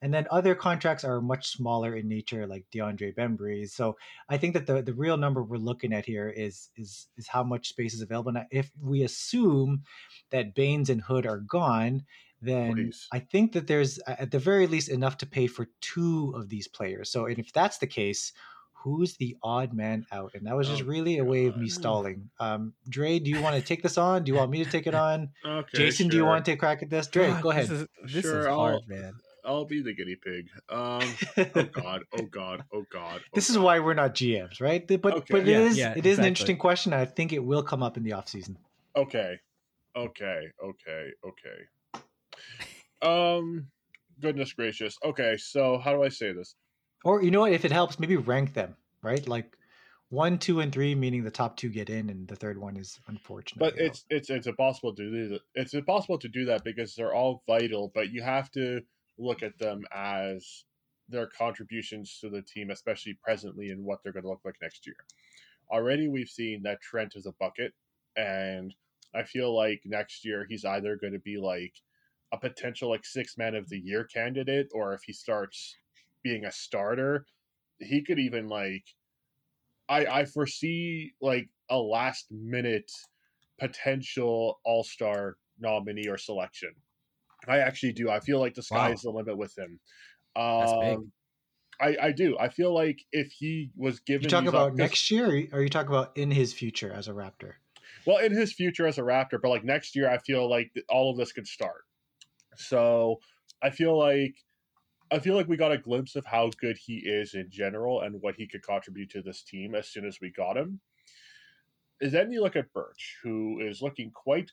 And then other contracts are much smaller in nature, like DeAndre Bembry. So I think that the, the real number we're looking at here is is is how much space is available. Now, if we assume that Baynes and Hood are gone, then Please. I think that there's at the very least enough to pay for two of these players. So, and if that's the case, who's the odd man out? And that was just oh, really a way of me stalling. Um, Dre, do you want to take this on? Do you want me to take it on? okay, Jason, sure. do you want to take a crack at this? Dre, God, go ahead. This is, this sure, is hard, I'll, man. I'll be the guinea pig. Um, oh god, oh god, oh god. Oh this god. is why we're not GMs, right? But okay. but it yeah, is yeah, it is exactly. an interesting question. I think it will come up in the off season. Okay, okay, okay, okay. Um, goodness gracious. Okay, so how do I say this? Or you know what? If it helps, maybe rank them, right? Like one, two, and three, meaning the top two get in, and the third one is unfortunate. But it's it's it's impossible to do that. It's impossible to do that because they're all vital. But you have to look at them as their contributions to the team, especially presently and what they're going to look like next year. Already, we've seen that Trent is a bucket, and I feel like next year he's either going to be like a potential like six man of the year candidate, or if he starts being a starter, he could even like. I I foresee like a last minute potential All Star nominee or selection I actually do. I feel like the sky wow. is the limit with him. Um, I, I do. I feel like if he was given, you talk about next year, or are you talking about in his future as a Raptor? Well, in his future as a Raptor, but like next year, I feel like all of this could start. So I feel like I feel like we got a glimpse of how good he is in general and what he could contribute to this team as soon as we got him. Then you look at Birch, who is looking quite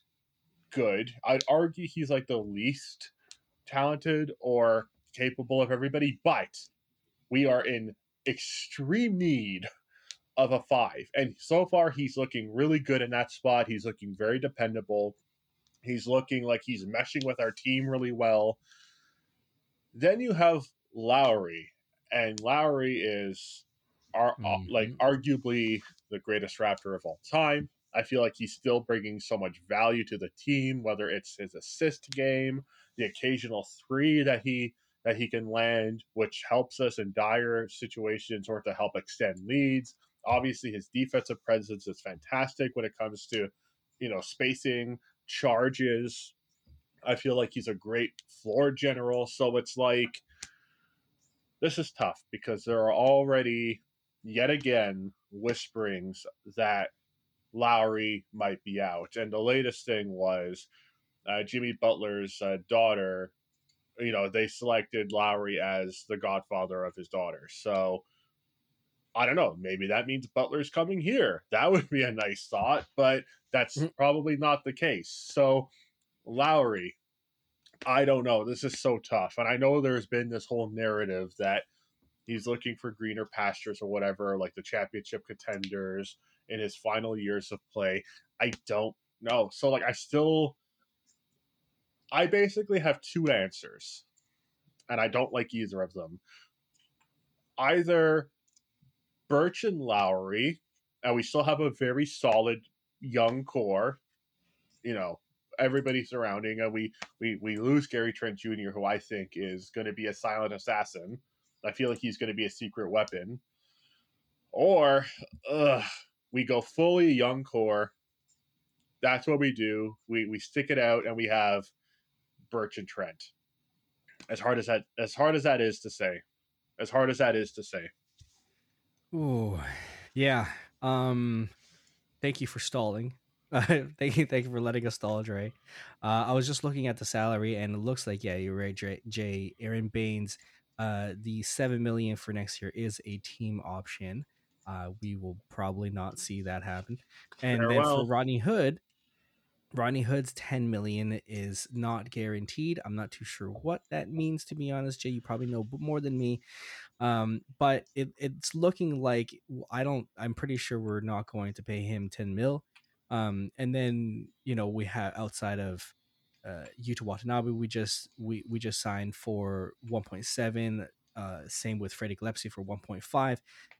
good. I'd argue he's like the least talented or capable of everybody, but we are in extreme need of a five. And so far, he's looking really good in that spot. He's looking very dependable. He's looking like he's meshing with our team really well. Then you have Lowry, and Lowry is are, mm-hmm. like arguably the greatest Raptor of all time. I feel like he's still bringing so much value to the team, whether it's his assist game, the occasional three that he that he can land, which helps us in dire situations or to help extend leads. Obviously, his defensive presence is fantastic when it comes to, you know, spacing, charges. I feel like he's a great floor general. So it's like this is tough because there are already yet again whisperings that Lowry might be out. And the latest thing was uh, Jimmy Butler's uh, daughter you know, they selected Lowry as the godfather of his daughter. So I don't know. Maybe that means Butler's coming here. That would be a nice thought, but that's mm-hmm. probably not the case. So Lowry, I don't know. This is so tough. And I know there's been this whole narrative that he's looking for greener pastures or whatever, like the championship contenders in his final years of play. I don't know. So, like, I still, I basically have two answers, and I don't like either of them. Either Birch and Lowry, and we still have a very solid young core, you know, everybody surrounding, and we we we lose Gary Trent Jr., who I think is going to be a silent assassin. I feel like he's going to be a secret weapon. Or ugh, we go fully young core. That's what we do. We we stick it out, and we have Birch and Trent. As hard as that as hard as that is to say, as hard as that is to say. Oh, yeah. Um, thank you for stalling. thank you, thank you for letting us stall, Dre. Uh, I was just looking at the salary, and it looks like yeah, you're right, Dre, Jay. Aaron Baynes, uh, the seven million for next year is a team option. Uh, we will probably not see that happen. And Farewell. then for Rodney Hood, Rodney Hood's 10 million is not guaranteed. I'm not too sure what that means, to be honest. Jay, you probably know more than me. Um, but it, it's looking like I don't, I'm pretty sure we're not going to pay him 10 mil. Um, and then you know we have outside of uh, Yuta Watanabe, we just we we just signed for 1.7. Uh, same with Freddie Gillespie for 1.5.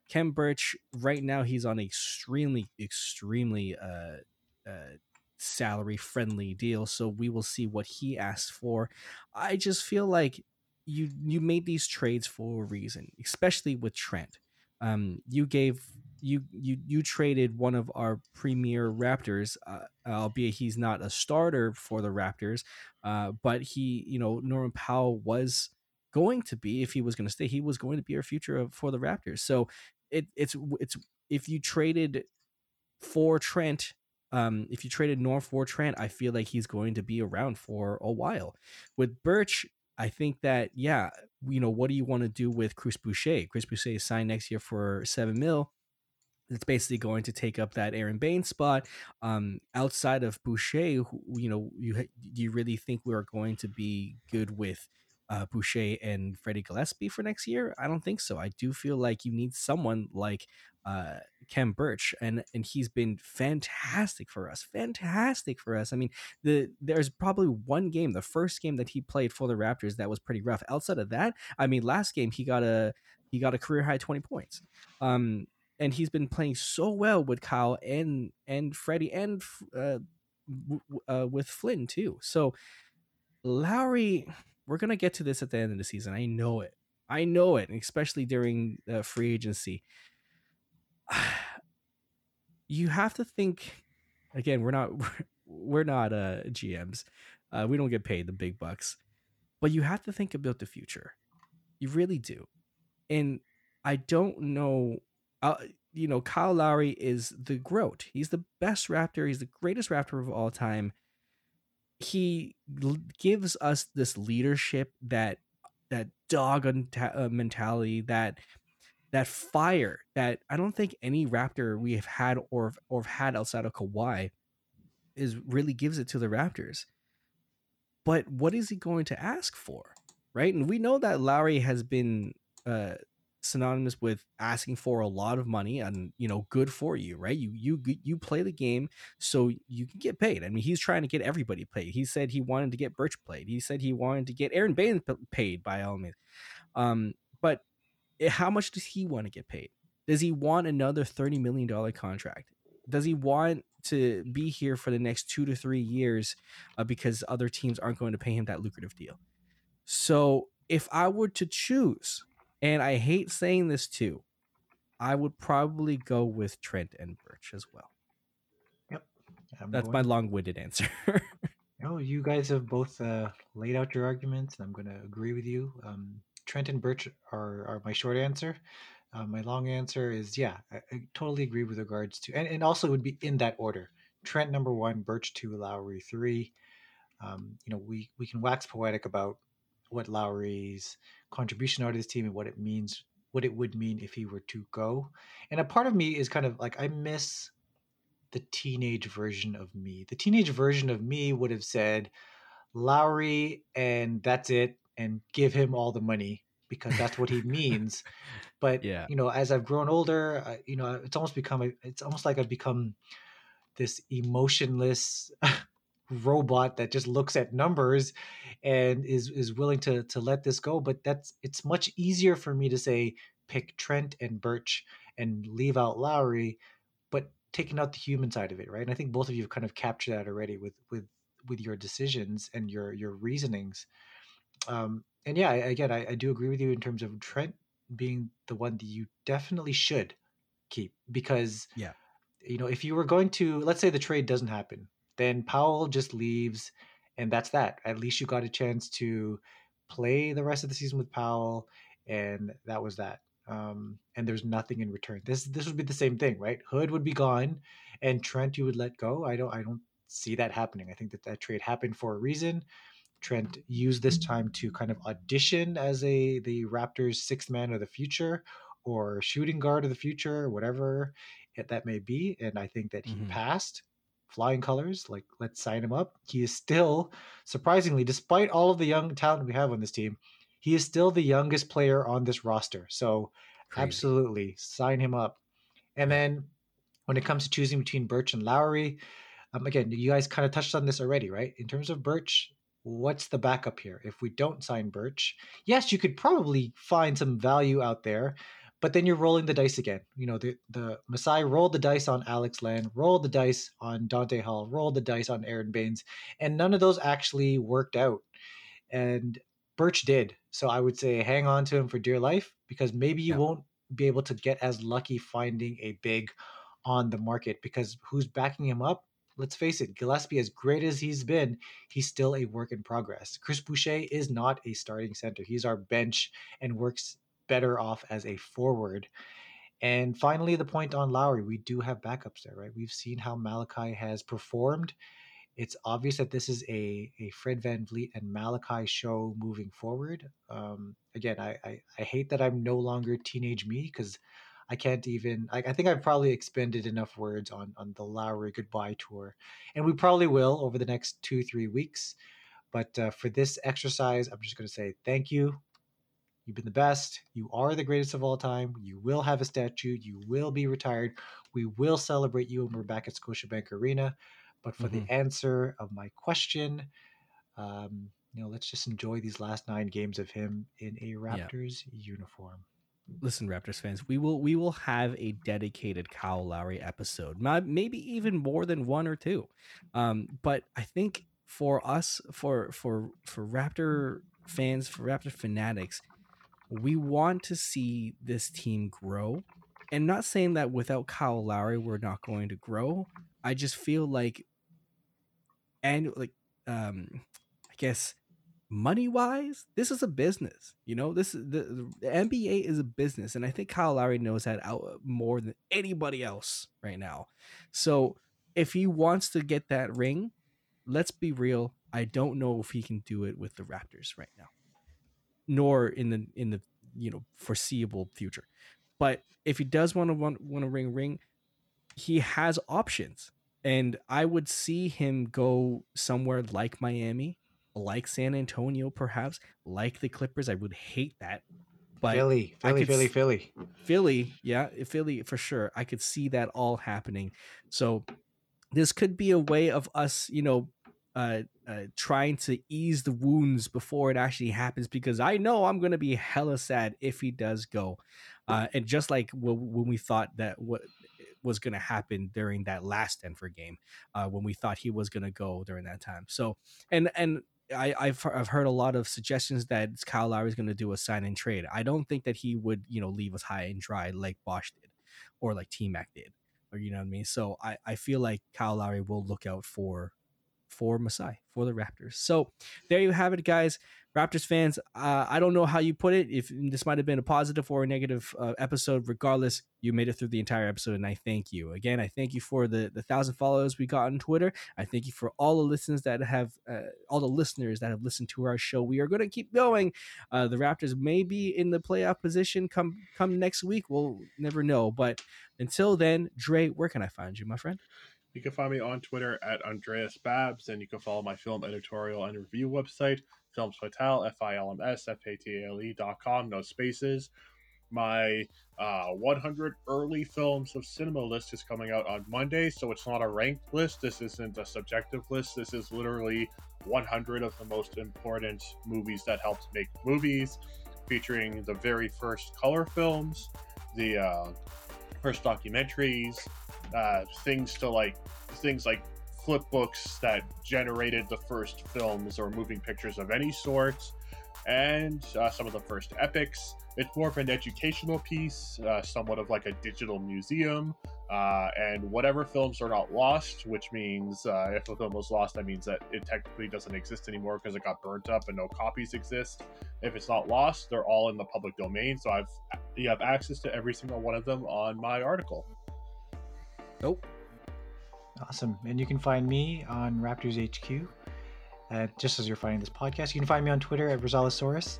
Khem Birch right now he's on extremely extremely uh, uh, salary friendly deal, so we will see what he asks for. I just feel like you you made these trades for a reason, especially with Trent. Um, you gave you you you traded one of our premier Raptors, uh, albeit he's not a starter for the Raptors, uh, but he you know Norman Powell was going to be if he was going to stay, he was going to be our future for the Raptors. So it it's it's if you traded for Trent. Um, if you traded Norm for Trent, I feel like he's going to be around for a while. With Birch, I think that yeah, you know, what do you want to do with Chris Boucher? Chris Boucher is signed next year for seven mil it's basically going to take up that Aaron Baynes spot. Um, outside of Boucher, who, you know, you do you really think we are going to be good with uh, Boucher and Freddie Gillespie for next year? I don't think so. I do feel like you need someone like uh, Khem Birch, and and he's been fantastic for us. Fantastic for us. I mean, the there's probably one game, the first game that he played for the Raptors, that was pretty rough. Outside of that, I mean, last game he got a he got a career high 20 points. Um, and he's been playing so well with Kyle and and Freddie and uh, uh, with Flynn too. So Lowry, we're gonna get to this at the end of the season. I know it. I know it, especially during uh, free agency. You have to think. Again, we're not we're not uh, GMs. Uh, we don't get paid the big bucks, but you have to think about the future. You really do, and I don't know uh, you know, Kyle Lowry is the GOAT. He's the best Raptor. He's the greatest Raptor of all time. He gives us this leadership, that that dog uh, mentality, that that fire that I don't think any Raptor we have had or or had outside of Kawhi is really gives it to the Raptors. But what is he going to ask for, right? And we know that Lowry has been uh, synonymous with asking for a lot of money and you know good for you right? You you you play the game so you can get paid. I mean he's trying to get everybody paid. He said he wanted to get birch played. He said he wanted to get aaron baynes paid by all means. Um but eh, how much does he want to get paid? Does he want another 30 million dollar contract? Does he want to be here for the next two to three years uh, because other teams aren't going to pay him that lucrative deal? So if i were to choose and I hate saying this too. I would probably go with Trent and Birch as well. Yep. I'm That's going... my long winded answer. no, you guys have both uh, laid out your arguments, and I'm going to agree with you. Um, Trent and Birch are, are my short answer. Uh, my long answer is yeah, I, I, totally agree with regards to, and, and also would be in that order. Trent number one, Birch two, Lowry three. Um, you know, we we can wax poetic about what Lowry's contribution are to this team and what it means, what it would mean if he were to go. And a part of me is kind of like I miss the teenage version of me. The teenage version of me would have said Lowry and that's it and give him all the money because that's what he means. But Yeah. you know, as I've grown older, I, you know, it's almost become a, it's almost like I've become this emotionless robot that just looks at numbers and is is willing to to let this go. But that's it's much easier for me to say pick Trent and Birch and leave out Lowry, but taking out the human side of it, right? And I think both of you have kind of captured that already with with with your decisions and your your reasonings. Um, and yeah, I- again, I, I do agree with you in terms of Trent being the one that you definitely should keep because Yeah. you know if you were going to let's say the trade doesn't happen, then Powell just leaves, and that's that. At least you got a chance to play the rest of the season with Powell, and that was that. Um, and there's nothing in return. This this would be the same thing, right? Hood would be gone, and Trent you would let go. I don't I don't see that happening. I think that that trade happened for a reason. Trent used this time to kind of audition as a the Raptors' sixth man of the future or shooting guard of the future, whatever it, that may be. And I think that he Mhm. passed flying colors. Like, let's sign him up. He is still, surprisingly, despite all of the young talent we have on this team, he is still the youngest player on this roster. So, Crazy. absolutely sign him up. And then when it comes to choosing between Birch and Lowry, um, again, you guys kind of touched on this already, right? In terms of Birch, what's the backup here? If we don't sign Birch, yes, you could probably find some value out there, but then you're rolling the dice again. You know, the the Masai rolled the dice on Alex Len, rolled the dice on Dante Hall, rolled the dice on Aaron Baynes, and none of those actually worked out. And Birch did. So I would say hang on to him for dear life because maybe you Yeah. won't be able to get as lucky finding a big on the market because who's backing him up? Let's face it, Gillespie, as great as he's been, he's still a work in progress. Chris Boucher is not a starting center. He's our bench and works better off as a forward. And finally, the point on Lowry, we do have backups there, right? We've seen how Malachi has performed. It's obvious that this is a, a Fred VanVleet and Malachi show moving forward. Um, again, I, I, I hate that I'm no longer teenage me because I can't even. I, I think I've probably expended enough words on on the Lowry goodbye tour, and we probably will over the next two three weeks. But uh, for this exercise, I'm just going to say thank you. You've been the best. You are the greatest of all time. You will have a statue. You will be retired. We will celebrate you when we're back at Scotiabank Arena. But for Mhm. the answer of my question, um, you know, let's just enjoy these last nine games of him in a Raptors uniform. listen raptors fans we will we will have a dedicated kyle lowry episode maybe even more than one or two um but i think for us for for for raptor fans for raptor fanatics we want to see this team grow and not saying that without kyle lowry we're not going to grow i just feel like and like um i guess money wise, this is a business. You know, this is the, the NBA is a business, and I think Kyle Lowry knows that out more than anybody else right now. So if he wants to get that ring, let's be real. I don't know if he can do it with the Raptors right now, nor in the in the you know foreseeable future. But if he does want to want, want to ring ring, he has options, and I would see him go somewhere like Miami like San Antonio, perhaps, like the Clippers. I would hate that. But Philly, Philly, Philly, s- Philly. Philly, yeah, Philly for sure. I could see that all happening. So this could be a way of us, you know, uh, uh, trying to ease the wounds before it actually happens because I know I'm going to be hella sad if he does go. Uh, and just like w- when we thought that what was going to happen during that last Denver game, uh, when we thought he was going to go during that time. So, and, and, I, I've I've heard a lot of suggestions that Kyle Lowry is going to do a sign and trade. I don't think that he would you know leave us high and dry like Bosh did, or like T Mac did, or you know what I mean. So I, I feel like Kyle Lowry will look out for for Masai for the Raptors. So there you have it, guys. Raptors fans, uh, I don't know how you put it. If this might have been a positive or a negative uh, episode, regardless, you made it through the entire episode, and I thank you again. I thank you for the the thousand followers we got on Twitter. I thank you for all the listeners that have, uh, all the listeners that have listened to our show. We are going to keep going. Uh, the Raptors may be in the playoff position come come next week. We'll never know. But until then, Dre, where can I find you, my friend? You can find me on Twitter at Andreas Babs, and you can follow my film editorial and review website, Films Fatale, F I L M S F A T A L E dot com, no spaces. My uh, 100 early films of cinema list is coming out on Monday, so it's not a ranked list. This isn't a subjective list. This is literally 100 of the most important movies that helped make movies, featuring the very first color films, the uh, first documentaries, uh, things to like things like flip books that generated the first films or moving pictures of any sort, and uh, some of the first epics. It's more of an educational piece, uh, somewhat of like a digital museum. Uh, and whatever films are not lost, which means uh, if a film was lost, that means that it technically doesn't exist anymore because it got burnt up and no copies exist. If it's not lost, they're all in the public domain. So I've you have access to every single one of them on my article. Nope. Awesome. And you can find me on Raptors HQ. Uh, just as you're finding this podcast, you can find me on Twitter at Rosalesaurus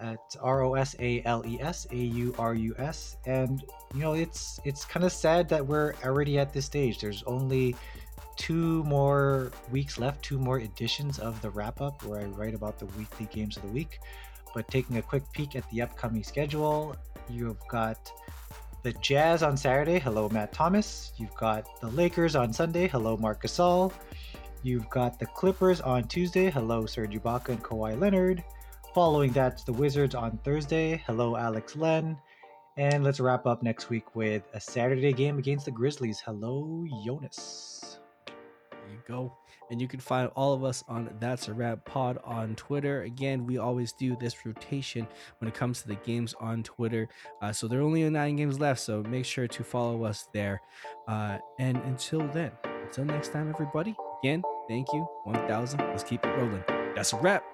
at R O S A L E S A U R U S. And you know, it's it's kind of sad that we're already at this stage. There's only two more weeks left, two more editions of the wrap up where I write about the weekly games of the week. But taking a quick peek at the upcoming schedule, you've got the Jazz on Saturday. Hello, Matt Thomas. You've got the Lakers on Sunday. Hello, Marc Gasol. You've got the Clippers on Tuesday. Hello, Serge Ibaka and Kawhi Leonard. Following that, the Wizards on Thursday. Hello, Alex Len. And let's wrap up next week with a Saturday game against the Grizzlies. Hello, Jonas. There you go. And you can find all of us on That's a Wrap Pod on Twitter. Again, we always do this rotation when it comes to the games on Twitter. Uh, so there are only nine games left, so make sure to follow us there. Uh, and until then, until next time, everybody, again, thank you. 1000. Let's keep it rolling. That's a wrap.